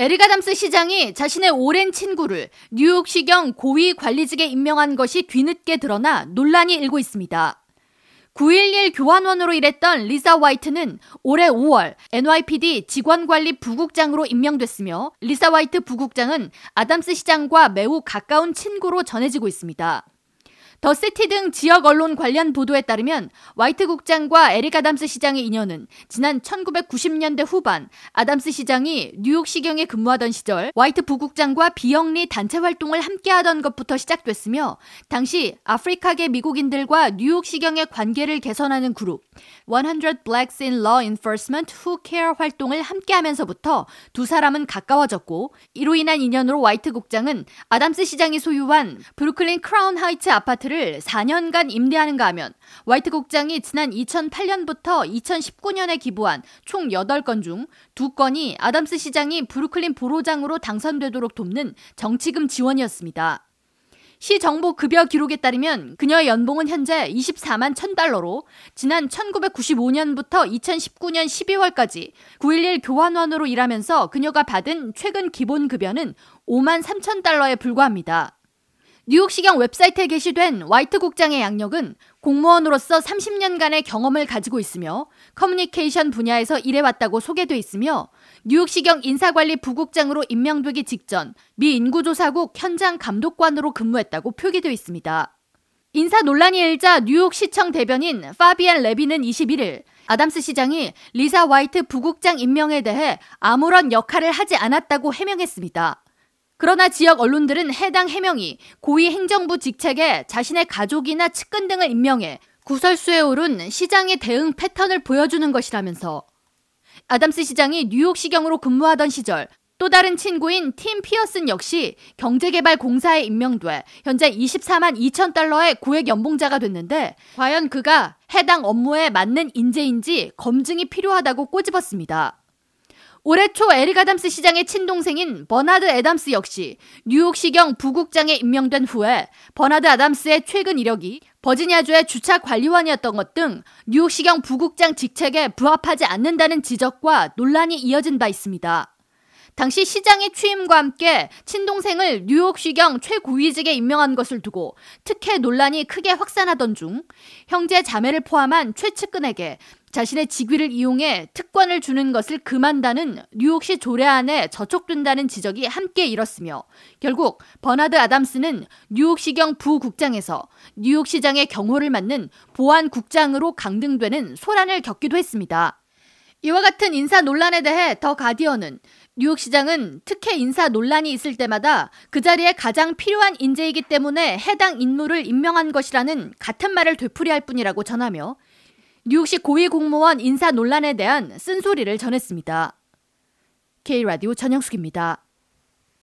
에릭 아담스 시장이 자신의 오랜 친구를 뉴욕시경 고위 관리직에 임명한 것이 뒤늦게 드러나 논란이 일고 있습니다. 9.11 교환원으로 일했던 리사 화이트는 올해 5월 NYPD 직원관리 부국장으로 임명됐으며 리사 화이트 부국장은 아담스 시장과 매우 가까운 친구로 전해지고 있습니다. THE CITY 등 지역 언론 관련 보도에 따르면 화이트 국장과 에릭 아담스 시장의 인연은 지난 1990년대 후반 아담스 시장이 뉴욕 시경에 근무하던 시절 화이트 부국장과 비영리 단체 활동을 함께하던 것부터 시작됐으며 당시 아프리카계 미국인들과 뉴욕 시경의 관계를 개선하는 그룹 100 Blacks in Law Enforcement Who Care 활동을 함께하면서부터 두 사람은 가까워졌고 이로 인한 인연으로 화이트 국장은 아담스 시장이 소유한 브루클린 크라운 하이츠 아파트 아파트를 4년간 임대하는가 하면 화이트 국장이 지난 2008년부터 2019년에 기부한 총 8건 중 2건이 아담스 시장이 브루클린 보로장으로 당선되도록 돕는 정치금 지원이었습니다. 시 정보 급여 기록에 따르면 그녀의 연봉은 현재 24만 1000달러로 지난 1995년부터 2019년 12월까지 911 교환원으로 일하면서 그녀가 받은 최근 기본 급여는 5만 3천 달러에 불과합니다. 뉴욕시경 웹사이트에 게시된 화이트 국장의 약력은 공무원으로서 30년간의 경험을 가지고 있으며 커뮤니케이션 분야에서 일해왔다고 소개돼 있으며 뉴욕시경 인사관리 부국장으로 임명되기 직전 미 인구조사국 현장 감독관으로 근무했다고 표기되어 있습니다. 인사 논란이 일자 뉴욕시청 대변인 파비안 레비는 21일 아담스 시장이 리사 화이트 부국장 임명에 대해 아무런 역할을 하지 않았다고 해명했습니다. 그러나 지역 언론들은 해당 해명이 고위 행정부 직책에 자신의 가족이나 측근 등을 임명해 구설수에 오른 시장의 대응 패턴을 보여주는 것이라면서 아담스 시장이 뉴욕시경으로 근무하던 시절 또 다른 친구인 팀 피어슨 역시 경제개발공사에 임명돼 현재 24만 2천 달러의 고액 연봉자가 됐는데 과연 그가 해당 업무에 맞는 인재인지 검증이 필요하다고 꼬집었습니다. 올해 초 에릭 아담스 시장의 친동생인 버나드 아담스 역시 뉴욕시경 부국장에 임명된 후에 버나드 아담스의 최근 이력이 버지니아주의 주차 관리원이었던 것 등 뉴욕시경 부국장 직책에 부합하지 않는다는 지적과 논란이 이어진 바 있습니다. 당시 시장의 취임과 함께 친동생을 뉴욕시경 최고위직에 임명한 것을 두고 특혜 논란이 크게 확산하던 중 형제 자매를 포함한 최측근에게 자신의 직위를 이용해 특권을 주는 것을 금한다는 뉴욕시 조례안에 저촉된다는 지적이 함께 일었으며 결국 버나드 아담스는 뉴욕시경 부국장에서 뉴욕시장의 경호를 맡는 보안국장으로 강등되는 소란을 겪기도 했습니다. 이와 같은 인사 논란에 대해 더 가디언은 뉴욕시장은 특혜 인사 논란이 있을 때마다 그 자리에 가장 필요한 인재이기 때문에 해당 인물을 임명한 것이라는 같은 말을 되풀이할 뿐이라고 전하며 뉴욕시 고위 공무원 인사 논란에 대한 쓴소리를 전했습니다. K라디오 전영숙입니다.